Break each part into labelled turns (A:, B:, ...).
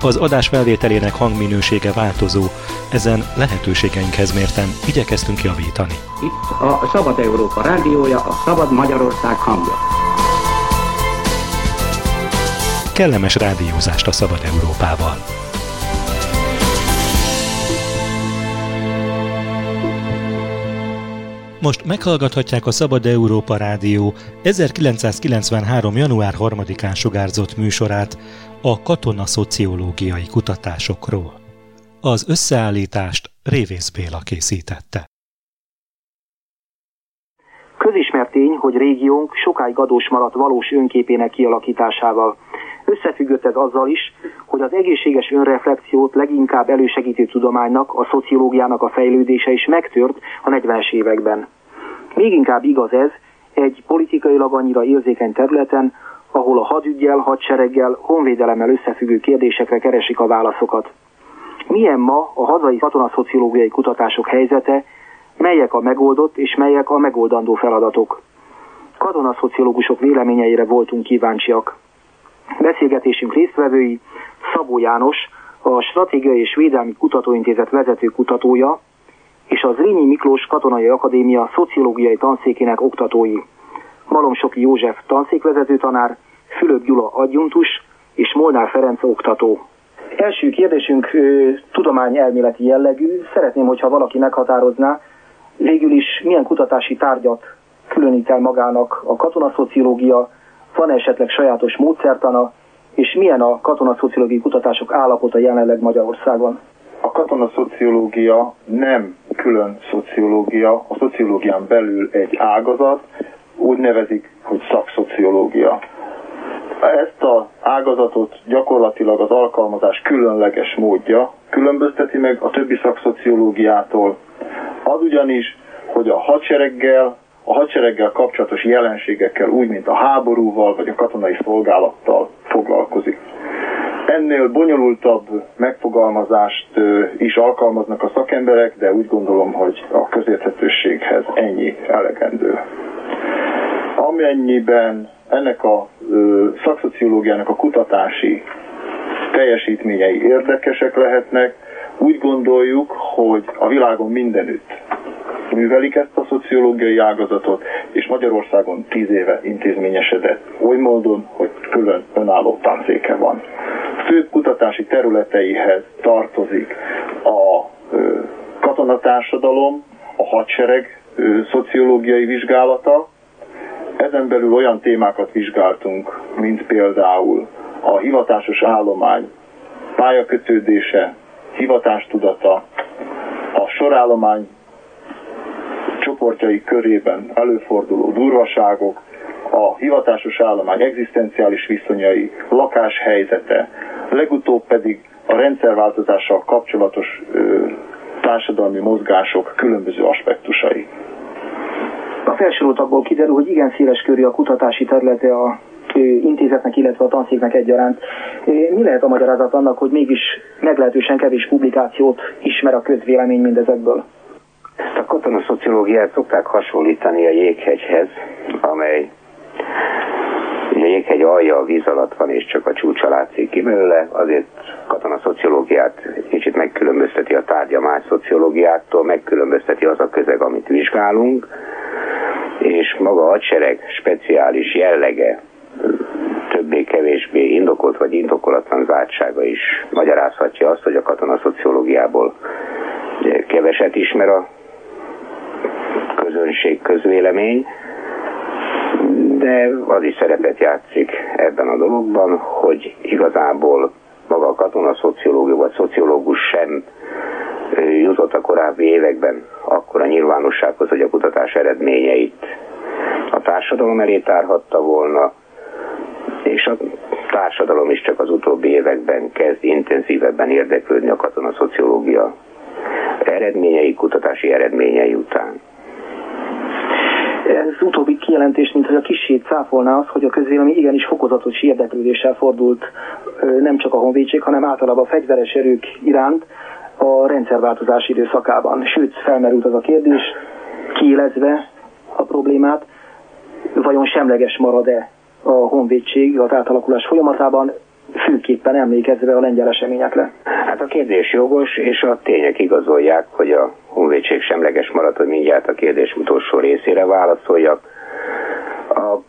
A: Az adás felvételének hangminősége változó, ezen lehetőségeinkhez mérten igyekeztünk javítani.
B: Itt a Szabad Európa rádiója, a Szabad Magyarország hangja.
A: Kellemes rádiózást a Szabad Európával! Most meghallgathatják a Szabad Európa Rádió 1993. január 3-án sugárzott műsorát a katona szociológiai kutatásokról. Az összeállítást Révész Béla készítette.
C: Közismert tény, hogy régiónk sokáig adós maradt valós önképének kialakításával. Összefüggött ez azzal is, hogy az egészséges önreflexiót leginkább elősegítő tudománynak, a szociológiának a fejlődése is megtört a 40-es években. Még inkább igaz ez egy politikailag annyira érzékeny területen, ahol a hadügyel, hadsereggel, honvédelemmel összefüggő kérdésekre keresik a válaszokat. Milyen ma a hazai katonaszociológiai kutatások helyzete, melyek a megoldott és melyek a megoldandó feladatok? Katonaszociológusok véleményeire voltunk kíváncsiak. Beszélgetésünk résztvevői Szabó János, a Stratégiai és Védelmi Kutatóintézet vezető kutatója, és az Rényi Miklós Katonai Akadémia szociológiai tanszékének oktatói. Malomsoki József tanszékvezető tanár, Fülöp Gyula adjuntus és Molnár Ferenc oktató. Első kérdésünk tudományelméleti jellegű. Szeretném, hogyha valaki meghatározná, végül is milyen kutatási tárgyat különít el magának a katonaszociológia, van esetleg sajátos módszertana, és milyen a katonaszociológiai kutatások állapota jelenleg Magyarországon?
D: A katonaszociológia nem külön szociológia, a szociológián belül egy ágazat, úgy nevezik, hogy szakszociológia. Ezt az ágazatot gyakorlatilag az alkalmazás különleges módja különbözteti meg a többi szakszociológiától. Az ugyanis, hogy a hadsereggel, a hadsereggel kapcsolatos jelenségekkel úgy, mint a háborúval vagy a katonai szolgálattal foglalkozik. Ennél bonyolultabb megfogalmazást is alkalmaznak a szakemberek, de úgy gondolom, hogy a közérthetőséghez ennyi elegendő. Amennyiben ennek a szakszociológiának a kutatási teljesítményei érdekesek lehetnek, úgy gondoljuk, hogy a világon mindenütt művelik ezt a szociológiai ágazatot, és Magyarországon tíz éve intézményesedett oly módon, hogy külön önálló tanszéke van. Fő kutatási területeihez tartozik a katonatársadalom, a hadsereg szociológiai vizsgálata, ezen belül olyan témákat vizsgáltunk, mint például a hivatásos állomány pályakötődése, hivatástudata, a sorállomány csoportjai körében előforduló durvaságok, a hivatásos állomány egzisztenciális viszonyai, lakáshelyzete, legutóbb pedig a rendszerváltozással kapcsolatos ö, társadalmi mozgások különböző aspektusai.
C: A felsoroltakból kiderül, hogy igen széles körű a kutatási területe a intézetnek, illetve a tanszéknek egyaránt. Mi lehet a magyarázat annak, hogy mégis meglehetősen kevés publikációt ismer a közvélemény mindezekből?
E: Ezt a katonaszociológiát szokták hasonlítani a jéghegyhez, amely a jéghegy alja a víz alatt van, és csak a csúcsa látszik ki belőle, azért katonaszociológiát kicsit megkülönbözteti a tárgya más szociológiától, megkülönbözteti az a közeg, amit vizsgálunk, és maga a hadsereg speciális jellege, többé-kevésbé indokolt vagy indokolatlan zártsága is magyarázhatja azt, hogy a katonaszociológiából keveset ismer a közönség, közvélemény, de az is szerepet játszik ebben a dologban, hogy igazából maga a katonaszociológia vagy szociológus sem jutott a korábbi években akkor a nyilvánossághoz, hogy a kutatás eredményeit a társadalom elé tárhatta volna, és a társadalom is csak az utóbbi években kezd intenzívebben érdeklődni a katonaszociológia eredményei, kutatási eredményei után.
C: Ez utóbbi kijelentés, mint hogy a kisét cáfolná az, hogy a közvélemény igenis fokozatos érdeklődéssel fordult nem csak a honvédség, hanem általában a fegyveres erők iránt a rendszerváltozás időszakában. Sőt, felmerült az a kérdés, kiélezve a problémát, vajon semleges marad-e a honvédség az átalakulás folyamatában, főképpen emlékezve a lengyel eseményekre?
E: Hát a kérdés jogos, és a tények igazolják, hogy a honvédség semleges maradt, hogy mindjárt a kérdés utolsó részére válaszoljak. A, a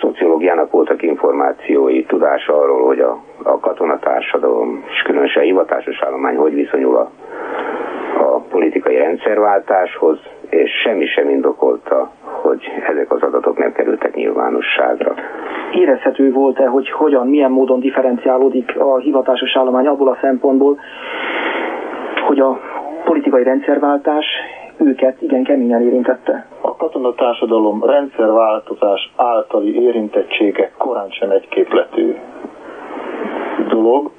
E: szociológiának voltak információi, tudása arról, hogy a, a katonatársadalom, és különösen a hivatásos állomány hogy viszonyul a, a politikai rendszerváltáshoz, és semmi sem indokolta, hogy ezek az adatok nem kerültek nyilvánosságra.
C: Érezhető volt-e, hogy hogyan, milyen módon differenciálódik a hivatásos állomány abból a szempontból, hogy a politikai rendszerváltás őket igen keményen érintette.
D: A katonatársadalom rendszerváltozás általi érintettsége korán sem egyképletű dolog,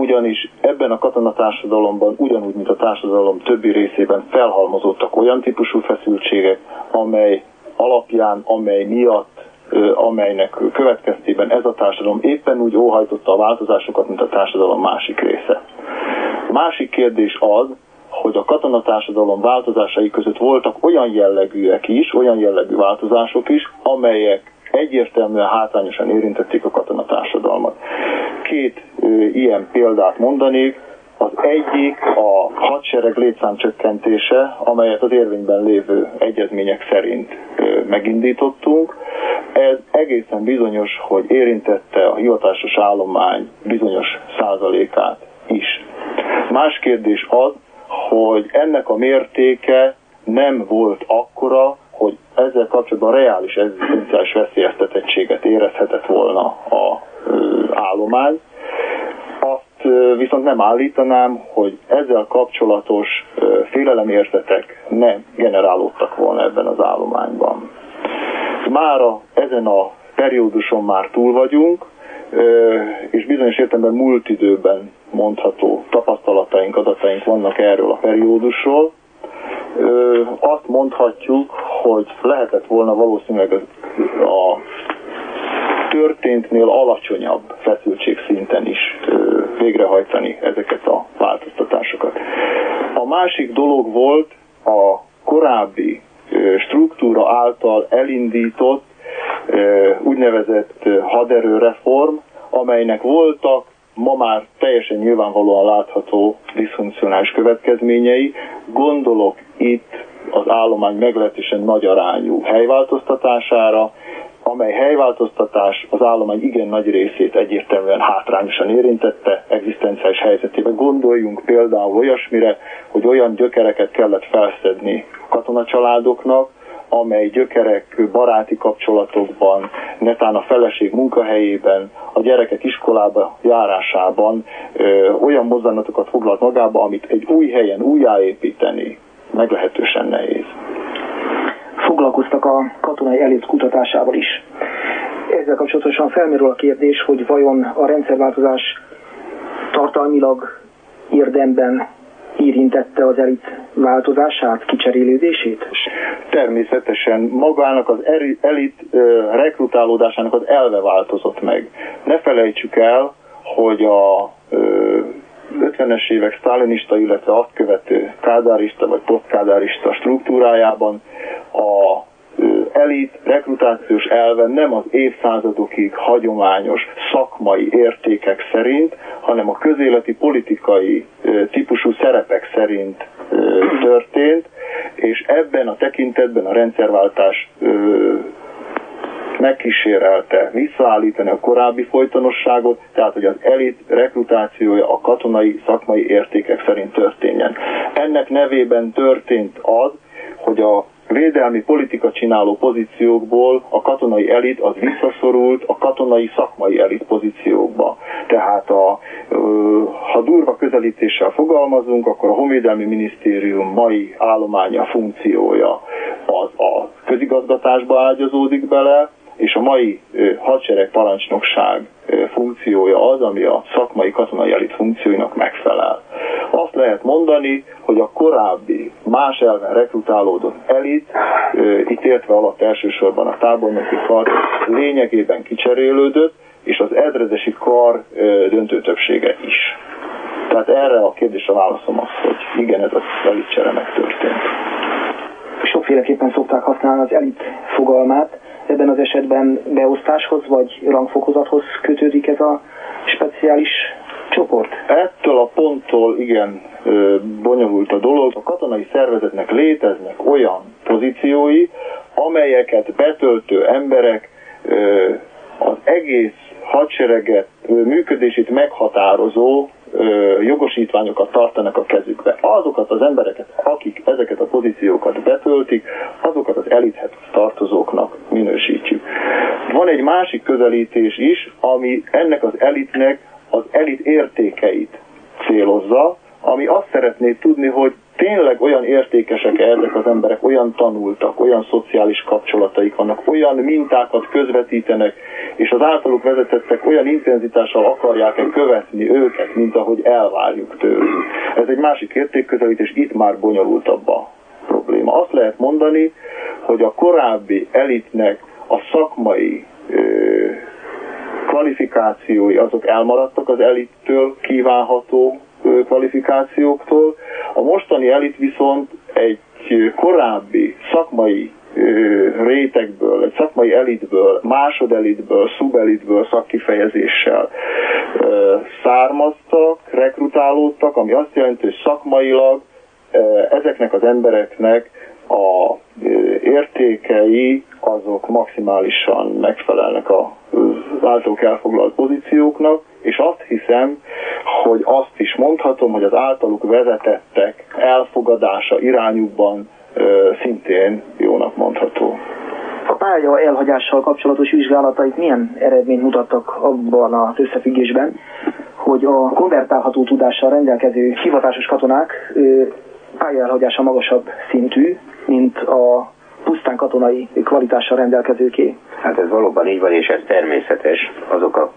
D: ugyanis ebben a katonatársadalomban, ugyanúgy, mint a társadalom többi részében felhalmozódtak olyan típusú feszültségek, amely alapján, amely miatt amelynek következtében ez a társadalom éppen úgy óhajtotta a változásokat, mint a társadalom másik része. Másik kérdés az, hogy a katonatársadalom változásai között voltak olyan jellegűek is, olyan jellegű változások is, amelyek egyértelműen hátrányosan érintették a katonatársadalmat. Két ilyen példát mondanék. Az egyik a hadsereg létszámcsökkentése, amelyet az érvényben lévő egyezmények szerint megindítottunk. Ez egészen bizonyos, hogy érintette a hivatásos állomány bizonyos százalékát is. Más kérdés az, hogy ennek a mértéke nem volt akkora, hogy ezzel kapcsolatban reális egzisztenciális veszélyeztetettséget érezhetett volna a állomány. Viszont nem állítanám, hogy ezzel kapcsolatos félelemérzetek nem generálódtak volna ebben az állományban. Mára ezen a perióduson már túl vagyunk, és bizonyos értelemben múlt időben mondható tapasztalataink, adataink vannak erről a periódusról. Azt mondhatjuk, hogy lehetett volna valószínűleg a történtnél alacsonyabb feszültségszinten is végrehajtani ezeket a változtatásokat. A másik dolog volt a korábbi struktúra által elindított úgynevezett haderőreform, amelynek voltak ma már teljesen nyilvánvalóan látható diszfunkcionális következményei. Gondolok itt az állomány meglehetősen nagy arányú helyváltoztatására, amely helyváltoztatás az állomány igen nagy részét egyértelműen hátrányosan érintette egzisztenciális helyzetében. Gondoljunk például olyasmire, hogy olyan gyökereket kellett felszedni katonacsaládoknak, amely gyökerek baráti kapcsolatokban, netán a feleség munkahelyében, a gyerekek iskolába járásában ö, olyan mozzanatokat foglalt magába, amit egy új helyen újjáépíteni meglehetősen nehéz.
C: Foglalkoztak a katonai elit kutatásával is. Ezzel kapcsolatosan felmerül a kérdés, hogy vajon a rendszerváltozás tartalmilag érdemben érintette az elit változását, kicserélődését?
D: Természetesen magának az elit rekrutálódásának az elve változott meg. Ne felejtsük el, hogy a 50-es évek sztálinista, illetve azt követő kádárista vagy posztkádárista struktúrájában a elit rekrutációs elve nem az évszázadokig hagyományos szakmai értékek szerint, hanem a közéleti politikai típusú szerepek szerint történt, és ebben a tekintetben a rendszerváltás megkísérelte visszaállítani a korábbi folytonosságot, tehát hogy az elit rekrutációja a katonai szakmai értékek szerint történjen. Ennek nevében történt az, hogy a védelmi politika csináló pozíciókból a katonai elit az visszaszorult a katonai szakmai elit pozíciókba. Tehát a, ha durva közelítéssel fogalmazunk, akkor a Honvédelmi Minisztérium mai állománya, funkciója az a közigazgatásba ágyazódik bele, és a mai hadsereg parancsnokság funkciója az, ami a szakmai katonai elit funkcióinak megfelel. Azt lehet mondani, hogy a korábbi más elven rekrutálódott elit, itt értve alatt elsősorban a tábornoki kar lényegében kicserélődött, és az ezredesi kar döntő többsége is. Tehát erre a kérdésre válaszom azt, hogy igen, ez az elitcsere megtörtént.
C: Sokféleképpen szokták használni az elit fogalmát. Ebben az esetben beosztáshoz vagy rangfokozathoz kötődik ez a speciális csoport?
D: Ettől a ponttól igen bonyolult a dolog. A katonai szervezetnek léteznek olyan pozíciói, amelyeket betöltő emberek az egész hadsereget működését meghatározó jogosítványokat tartanak a kezükbe. Azokat az embereket, akik ezeket a pozíciókat betöltik, azokat az elithez tartozóknak minősítjük. Van egy másik közelítés is, ami ennek az elitnek az elit értékeit célozza, ami azt szeretné tudni, hogy tényleg olyan értékesek -e ezek az emberek, olyan tanultak, olyan szociális kapcsolataik vannak, olyan mintákat közvetítenek, és az általuk vezetettek olyan intenzitással akarják-e követni őket, mint ahogy elvárjuk tőlük. Ez egy másik értékközelítés, itt már bonyolultabb a probléma. Azt lehet mondani, hogy a korábbi elitnek a szakmai ö, kvalifikációi azok elmaradtak az elittől kívánható kvalifikációktól. A mostani elit viszont egy korábbi szakmai rétegből, egy szakmai elitből, másodelitből, szubelitből szakkifejezéssel származtak, rekrutálódtak, ami azt jelenti, hogy szakmailag ezeknek az embereknek a értékei azok maximálisan megfelelnek az általuk elfoglalt pozícióknak, és azt hiszem, hogy azt is mondhatom, hogy az általuk vezetettek elfogadása irányukban szintén jónak mondható.
C: A pálya elhagyással kapcsolatos vizsgálatait milyen eredményt mutattak abban az összefüggésben, hogy a konvertálható tudással rendelkező hivatásos katonák pályaelhagyása magasabb szintű, mint a pusztán katonai kvalitással rendelkezőké.
E: Hát ez valóban így van, és ez természetes. Azok a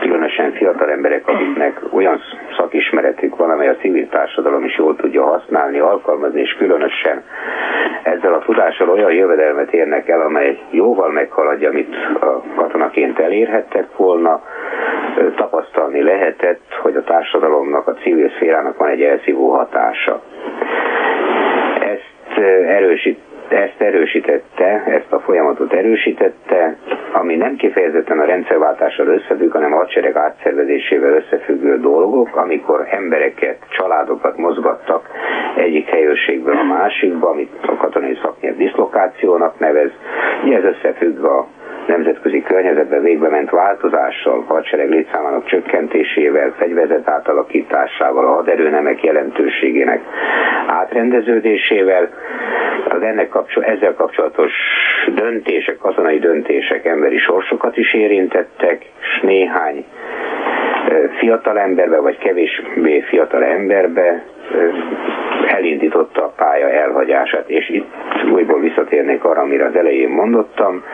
E: különösen fiatal emberek, akiknek olyan szakismeretük van, amely a civil társadalom is jól tudja használni, alkalmazni, és különösen ezzel a tudással olyan jövedelmet érnek el, amely jóval meghaladja, amit a katonaként elérhettek volna, tapasztalni lehetett, hogy a társadalomnak, a civil szférának van egy elszívó hatása. Ezt erősít ezt erősítette, ezt a folyamatot erősítette, ami nem kifejezetten a rendszerváltással összefügg, hanem a hadsereg átszervezésével összefüggő dolgok, amikor embereket, családokat mozgattak egyik helyőrségből a másikba, amit a katonai szaknyelv diszlokációnak nevez. Ugye ez összefügg a nemzetközi környezetben végbe ment változással, hadsereg létszámának csökkentésével, fegyverzet átalakításával, a haderőnemek jelentőségének átrendeződésésével, az ennek kapcsol, ezzel kapcsolatos döntések, katonai döntések emberi sorsokat is érintettek, és néhány fiatal emberbe, vagy kevésbé fiatal emberbe elindította a pálya elhagyását, és itt újból visszatérnék arra, amire az elején mondottam,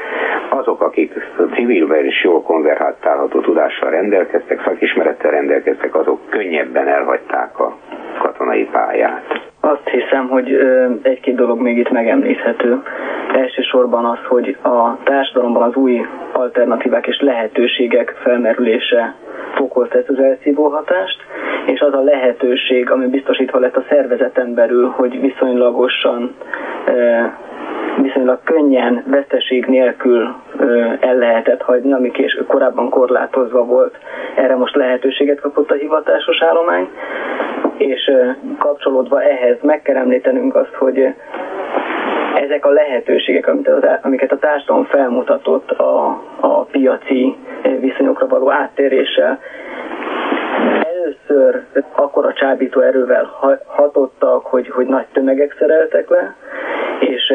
E: azok, akik civilben is jól konvertálható tudással rendelkeztek, szakismerettel rendelkeztek, azok könnyebben elhagyták a katonai pályát.
C: Azt hiszem, hogy egy-két dolog még itt megemlíthető. Elsősorban az, hogy a társadalomban az új alternatívák és lehetőségek felmerülése fokozta ezt az elszívó hatást, és az a lehetőség, ami biztosítva lett a szervezeten belül, hogy viszonylagosan viszonylag könnyen, veszteség nélkül el lehetett hagyni, ami kés, korábban korlátozva volt. Erre most lehetőséget kapott a hivatásos állomány, és kapcsolódva ehhez meg kell említenünk azt, hogy ezek a lehetőségek, amiket a társadalom felmutatott a, a piaci viszonyokra való áttéréssel, először akkora csábító erővel hatottak, hogy, hogy nagy tömegek szereltek le, és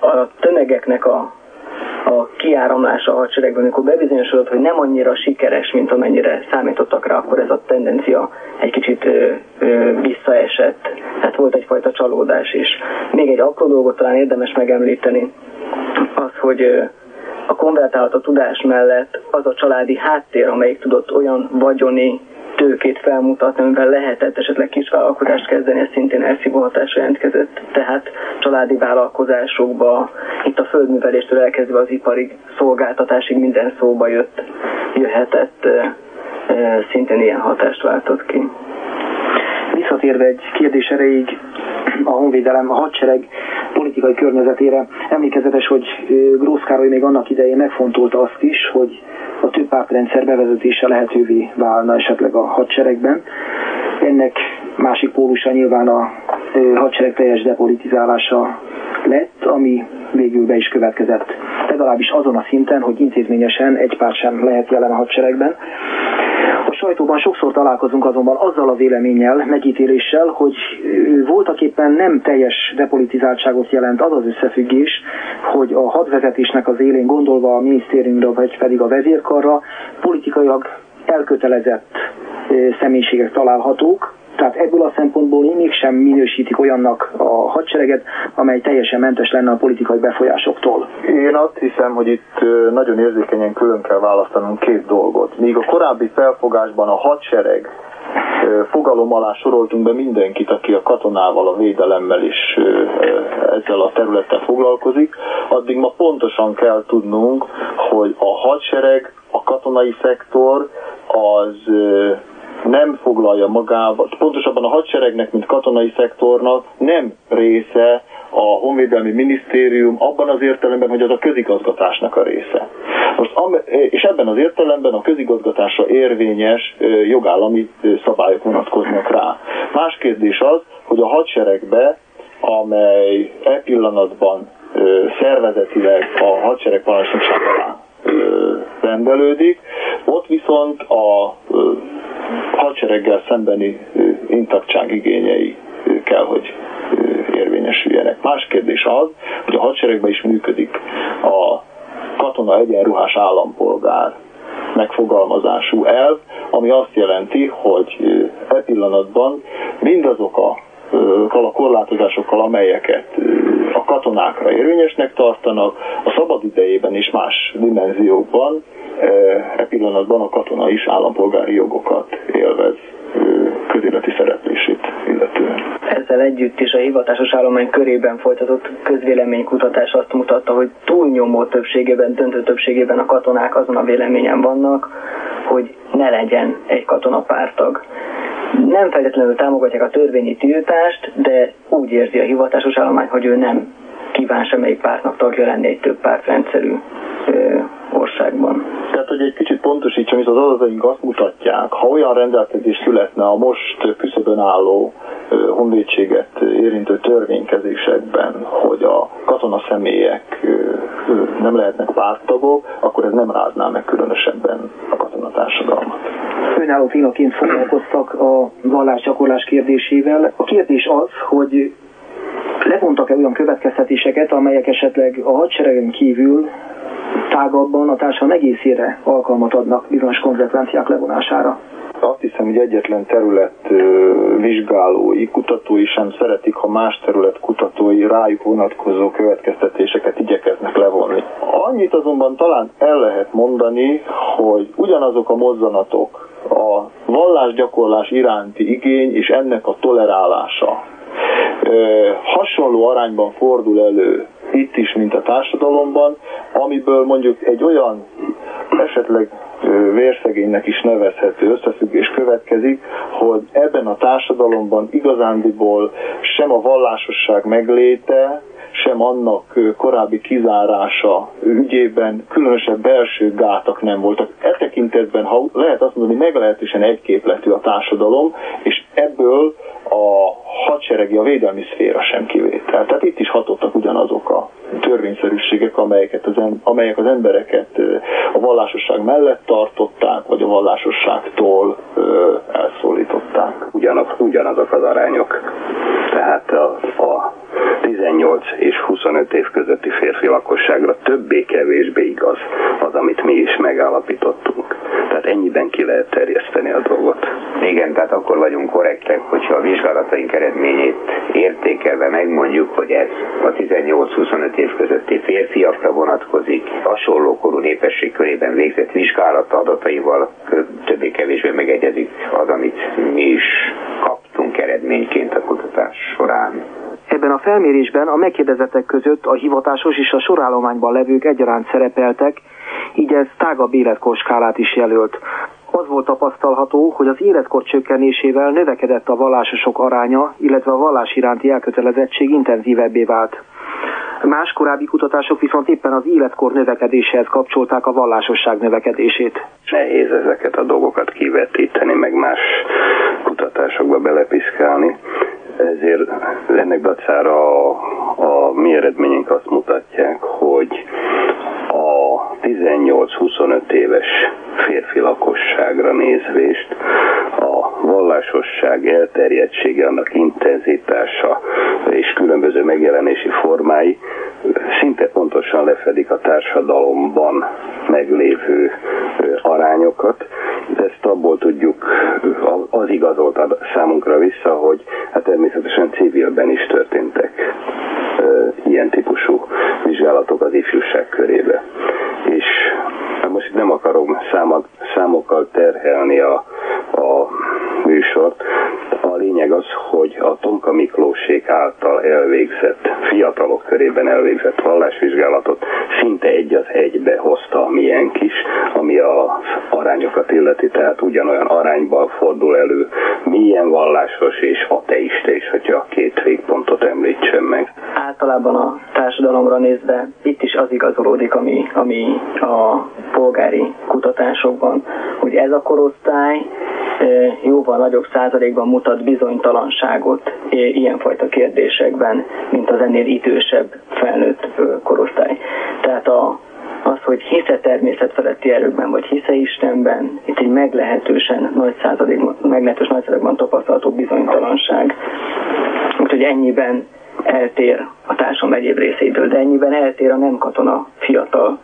C: a tömegeknek a, a kiáramlása a hadseregben, amikor bebizonyosodott, hogy nem annyira sikeres, mint amennyire számítottak rá, akkor ez a tendencia egy kicsit ö, ö, visszaesett. Hát volt egyfajta csalódás is. Még egy apró dolgot talán érdemes megemlíteni, az, hogy ö,
F: a konvertálható tudás mellett az a családi háttér, amelyik tudott olyan vagyoni tőkét felmutatni, amivel lehetett esetleg kisvállalkozást kezdeni, ez szintén elszívó hatásra jelentkezett. Tehát családi vállalkozásokba, itt a földműveléstől elkezdve az ipari szolgáltatásig minden szóba jött, jöhetett, szintén ilyen hatást váltott ki.
C: Visszatérve egy kérdés erejéig a honvédelem, a hadsereg politikai környezetére, emlékezetes, hogy Grósz Károly még annak idején megfontolta azt is, hogy a több pártrendszer bevezetése lehetővé válna esetleg a hadseregben. Ennek másik pólusa nyilván a hadsereg teljes depolitizálása lett, ami végül be is következett. Legalábbis azon a szinten, hogy intézményesen egy párt sem lehet jelen a hadseregben. A sajtóban sokszor találkozunk azonban azzal a véleménnyel, megítéléssel, hogy voltak éppen nem teljes depolitizáltságot jelent az az összefüggés, hogy a hadvezetésnek az élén gondolva a minisztériumra vagy pedig a vezérkarra politikailag elkötelezett személyiségek találhatók, tehát ebből a szempontból mégsem minősítik olyannak a hadsereget, amely teljesen mentes lenne a politikai befolyásoktól.
D: Én azt hiszem, hogy itt nagyon érzékenyen külön kell választanunk két dolgot. Míg a korábbi felfogásban a hadsereg fogalom alá soroltunk be mindenkit, aki a katonával, a védelemmel is ezzel a területtel foglalkozik, addig ma pontosan kell tudnunk, hogy a hadsereg, a katonai szektor az nem foglalja magába, pontosabban a hadseregnek, mint katonai szektornak nem része a Honvédelmi Minisztérium abban az értelemben, hogy az a közigazgatásnak a része. Most, és ebben az értelemben a közigazgatásra érvényes jogállami szabályok vonatkoznak rá. Más kérdés az, hogy a hadseregbe, amely e pillanatban szervezetileg a hadsereg parancsnokság alá rendelődik, ott viszont a hadsereggel szembeni intaktság igényei kell, hogy érvényesüljenek. Más kérdés az, hogy a hadseregben is működik a katona egyenruhás állampolgár megfogalmazású elv, ami azt jelenti, hogy e pillanatban mindazok a a korlátozásokkal, amelyeket a katonákra érvényesnek tartanak, a szabad idejében és más dimenziókban e pillanatban a katona is állampolgári jogokat élvez közéleti szereplését illetően.
F: Ezzel együtt is a hivatásos állomány körében folytatott közvéleménykutatás azt mutatta, hogy túlnyomó többségében, döntő többségében a katonák azon a véleményen vannak, hogy ne legyen egy katonapártag nem feltétlenül támogatják a törvényi tiltást, de úgy érzi a hivatásos állomány, hogy ő nem kíván semmelyik pártnak tagja lenni egy több pártrendszerű országban.
D: Tehát, hogy egy kicsit pontosítsam, hogy az adataink azt mutatják, ha olyan rendelkezés születne a most küszöbön álló honvédséget érintő törvénykezésekben, hogy a katona személyek nem lehetnek párttagok, akkor ez nem rázná meg különösebben a katonatársadalmat.
C: Önálló filaként foglalkoztak a vallásgyakorlás kérdésével. A kérdés az, hogy levontak-e olyan következtetéseket, amelyek esetleg a hadseregen kívül tágabban a társadalom egészére alkalmat adnak bizonyos konzekvenciák levonására.
D: Azt hiszem, hogy egyetlen terület vizsgálói, kutatói sem szeretik, ha más terület kutatói rájuk vonatkozó következtetéseket igyekeznek levonni. Annyit azonban talán el lehet mondani, hogy ugyanazok a mozzanatok, a vallásgyakorlás iránti igény és ennek a tolerálása. Hasonló arányban fordul elő itt is, mint a társadalomban, amiből mondjuk egy olyan esetleg vérszegénynek is nevezhető összefüggés következik, hogy ebben a társadalomban igazándiból sem a vallásosság megléte, sem annak korábbi kizárása ügyében különösebb belső gátak nem voltak. E tekintetben, ha lehet azt mondani, meglehetősen egyképletű a társadalom, és ebből a hadseregi, a védelmi szféra sem kivétel. Tehát itt is hatottak ugyanazok a törvényszerűségek, amelyeket az, amelyek az embereket a vallásosság mellett tartották, vagy a vallásosságtól elszólították.
E: Ugyanaz, ugyanazok az arányok. Tehát a, a 18 és 25 év közötti férfi lakosságra többé-kevésbé igaz az, amit mi is megállapítottunk. Tehát ennyiben ki lehet terjeszteni a dolgot.
G: Igen, tehát akkor vagyunk korrektek, hogyha a vizsgálataink eredményét
E: mérsékelve megmondjuk, hogy ez a 18-25 év közötti férfiakra vonatkozik, hasonló korú népesség körében végzett vizsgálata adataival többé-kevésbé megegyezik az, amit mi is kaptunk eredményként a kutatás során.
C: Ebben a felmérésben a megkérdezettek között a hivatásos és a sorállományban levők egyaránt szerepeltek, így ez tágabb életkorskálát is jelölt. Az volt tapasztalható, hogy az életkor csökkenésével növekedett a vallásosok aránya, illetve a vallás iránti elkötelezettség intenzívebbé vált. Más korábbi kutatások viszont éppen az életkor növekedéséhez kapcsolták a vallásosság növekedését.
G: Nehéz ezeket a dolgokat kivetíteni, meg más kutatásokba belepiszkálni ezért ennek dacára a, a mi eredményünk azt mutatják, hogy a 18-25 éves férfi lakosságra nézvést a vallásosság elterjedtsége, annak intenzitása és különböző megjelenési formái szinte pontosan lefedik a társadalomban meglévő arányokat. Ezt abból tudjuk, az igazolt számunkra vissza, hogy hát természetesen civilben is történtek ilyen típusú vizsgálatok az ifjúság körébe. És hát most nem akarom számok, számokkal terhelni a, a műsort. A lényeg az, hogy a Tomka Miklósék által elvégzett, fiatalok körében elvégzett vallásvizsgálatot szinte egy az egybe hozta a miénk is, ami az arányokat illeti, tehát ugyanolyan arányban fordul elő milyen vallásos és ateista is, hogyha a két végpontot említsem meg.
F: Általában a társadalomra nézve itt is az igazolódik, ami, ami a polgári kutatásokban, hogy ez a korosztály jóval nagyobb százalékban mutat bizonytalanságot ilyenfajta kérdésekben, mint az ennél idősebb felnőtt korosztály. Tehát a, az, hogy hisze természetfeletti erőkben, vagy hisze Istenben, itt egy meglehetősen nagy százalékban, meglehetős nagy százalékban tapasztalható bizonytalanság. Úgyhogy ennyiben eltér a társadalom egyéb részétől, de ennyiben eltér a nem katona fiatal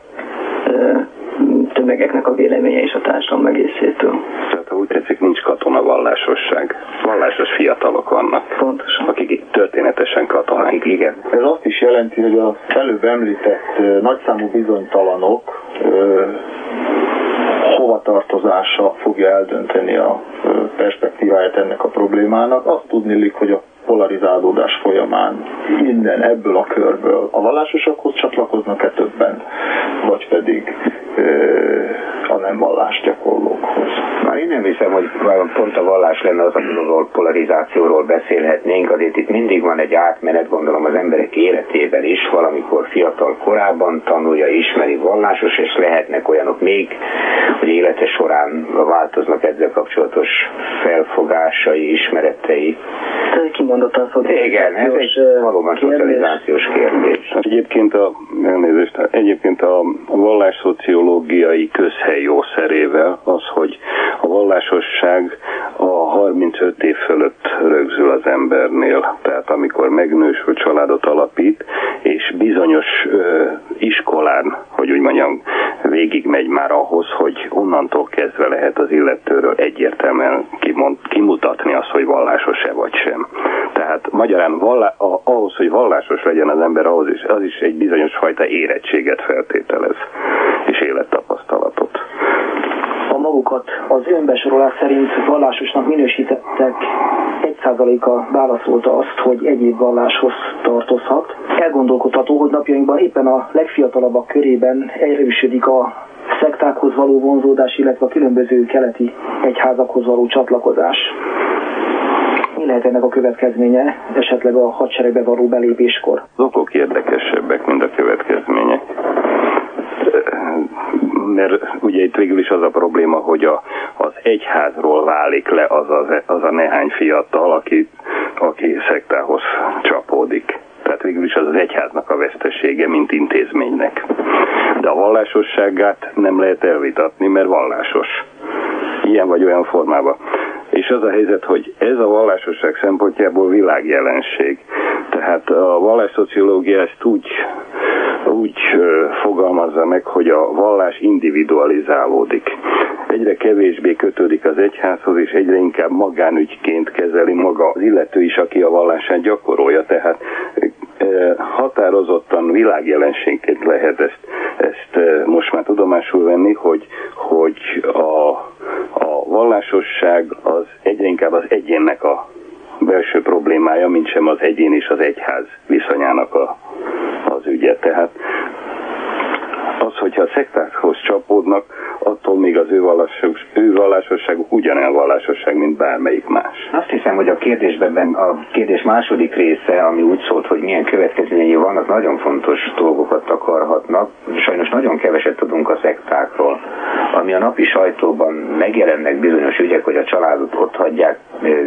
F: tömegeknek a véleménye és a társadalom egészétől.
G: Tehát ha úgy tetszik, nincs katona vallásosság. Vallásos fiatalok vannak.
F: Pontosan.
G: Akik történetesen katonák, igen.
D: Ez azt is jelenti, hogy az előbb említett nagyszámú bizonytalanok hovatartozása fogja eldönteni a perspektíváját ennek a problémának. Azt tudni hogy a polarizálódás folyamán minden ebből a körből a vallásosokhoz csatlakoznak-e többen, vagy pedig a nem gyakorlókhoz.
E: Én nem hiszem, hogy pont a vallás lenne az, amiről polarizációról beszélhetnénk, azért itt mindig van egy átmenet, gondolom az emberek életében is, valamikor fiatal korában tanulja, ismeri vallásos, és lehetnek olyanok még, hogy élete során változnak ezzel kapcsolatos felfogásai, ismeretei.
F: Ez kimondottan szociális.
E: Igen, ez egy valóban szocializációs kérdés.
G: Egyébként a, elnézést, egyébként a vallásszociológiai közhely jószerével az, hogy a vallásosság a 35 év fölött rögzül az embernél. Tehát amikor megnősül családot alapít, és bizonyos ö, iskolán, hogy úgy mondjam, végig megy már ahhoz, hogy onnantól kezdve lehet az illetőről egyértelműen kimond, kimutatni azt, hogy vallásos-e vagy sem. Tehát magyarán vallá, ahhoz, hogy vallásos legyen az ember, ahhoz is, az is egy bizonyos fajta érettséget feltételez, és élettapasztalatot
C: a magukat az önbesorolás szerint vallásosnak minősítettek 1%-a válaszolta azt, hogy egyéb valláshoz tartozhat. Elgondolkodható, hogy napjainkban éppen a legfiatalabbak körében erősödik a szektákhoz való vonzódás, illetve a különböző keleti egyházakhoz való csatlakozás. Mi lehet ennek a következménye, esetleg a hadseregbe való belépéskor?
G: Az okok érdekesebbek, mint a következmények mert ugye itt végül is az a probléma, hogy a, az egyházról válik le az, az, az a nehány fiatal, aki, aki szektához csapódik. Tehát végül is az az egyháznak a vesztesége, mint intézménynek. De a vallásosságát nem lehet elvitatni, mert vallásos. Ilyen vagy olyan formában. Az a helyzet, hogy ez a vallásosság szempontjából világjelenség. Tehát a vallásszociológia ezt úgy úgy fogalmazza meg, hogy a vallás individualizálódik. egyre kevésbé kötődik az egyházhoz, és egyre inkább magánügyként kezeli maga az illető is, aki a vallását gyakorolja. Tehát határozottan világjelenségként lehet ezt, ezt most már tudomásul venni, hogy, hogy a vallásosság az egyre inkább az egyénnek a belső problémája, mint sem az egyén és az egyház viszonyának a, az ügye. Tehát az, hogyha a szektákhoz csapódnak, attól még az ő, vallásos, ő vallásosságuk ugyanolyan vallásosság, mint bármelyik más.
E: Azt hiszem, hogy a kérdésben a kérdés második része, ami úgy szólt, hogy milyen következményei vannak, nagyon fontos dolgokat akarhatnak. Sajnos nagyon keveset tudunk a szektákról. Ami a napi sajtóban megjelennek bizonyos ügyek, hogy a családot ott hagyják,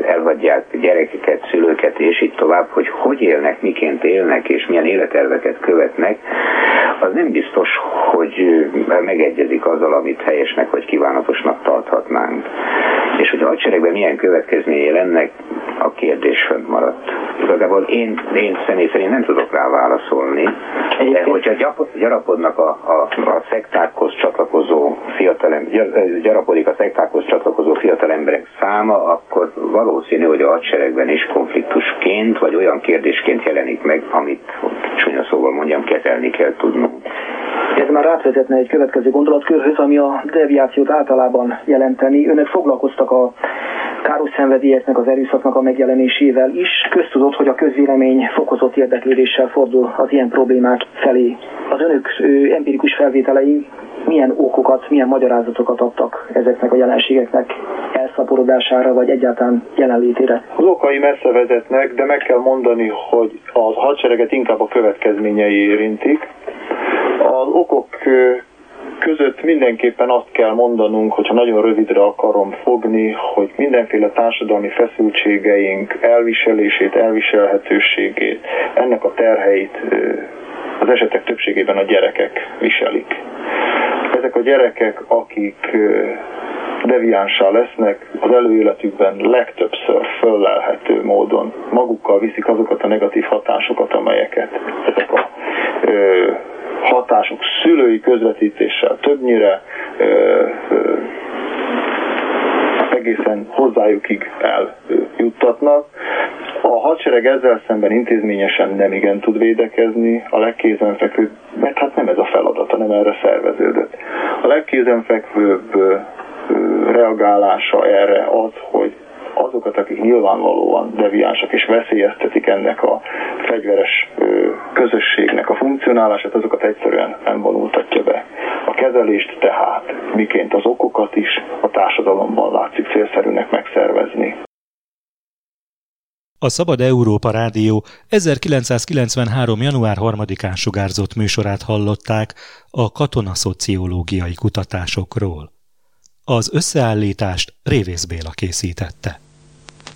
E: elhagyják gyerekeket, szülőket, és így tovább, hogy hogy élnek, miként élnek, és milyen életerveket követnek, az nem biztos, hogy megegyezik azzal, amit helyesnek vagy kívánatosnak tarthatnánk. És hogy a hadseregben milyen következményei lennek, a kérdés fönt maradt. Igazából én, én személy szerint nem tudok rá válaszolni, de hogyha gyarapodnak a, a, a szektákhoz csatlakozó fiatalem, gyarapodik a szektákhoz csatlakozó fiatalemberek száma, akkor valószínű, hogy a hadseregben is konfliktusként, vagy olyan kérdésként jelenik meg, amit csúnya szóval mondjam, kezelni kell tudnunk.
C: Ez már átvezetne egy következő gondolatkörhöz, ami a deviációt általában jelenteni. Önök foglalkoztak a káros szenvedélyeknek, az erőszaknak a megjelenésével is. Köztudott, hogy a közvélemény fokozott érdeklődéssel fordul az ilyen problémák felé. Az önök empirikus felvételei milyen okokat, milyen magyarázatokat adtak ezeknek a jelenségeknek elszaporodására, vagy egyáltalán jelenlétére?
D: Az okai messze vezetnek, de meg kell mondani, hogy a hadsereget inkább a következményei érintik. Az okok között mindenképpen azt kell mondanunk, hogyha nagyon rövidre akarom fogni, hogy mindenféle társadalmi feszültségeink elviselését, elviselhetőségét, ennek a terheit az esetek többségében a gyerekek viselik. Ezek a gyerekek, akik deviánssá lesznek, az előéletükben legtöbbször föllelhető módon magukkal viszik azokat a negatív hatásokat, amelyeket ezek a hatások szülői közvetítéssel többnyire ö, ö, egészen hozzájukig eljuttatnak. A hadsereg ezzel szemben intézményesen nem igen tud védekezni, a legkézenfekvőbb, mert hát nem ez a feladata, nem erre szerveződött. A legkézenfekvőbb reagálása erre az, hogy azokat, akik nyilvánvalóan deviánsak és veszélyeztetik ennek a fegyveres közösségnek a funkcionálását, azokat egyszerűen nem vonultatja be. A kezelést tehát, miként az okokat is a társadalomban látszik célszerűnek megszervezni.
A: A Szabad Európa Rádió 1993. január 3-án sugárzott műsorát hallották a katonaszociológiai kutatásokról. Az összeállítást Révész Béla készítette.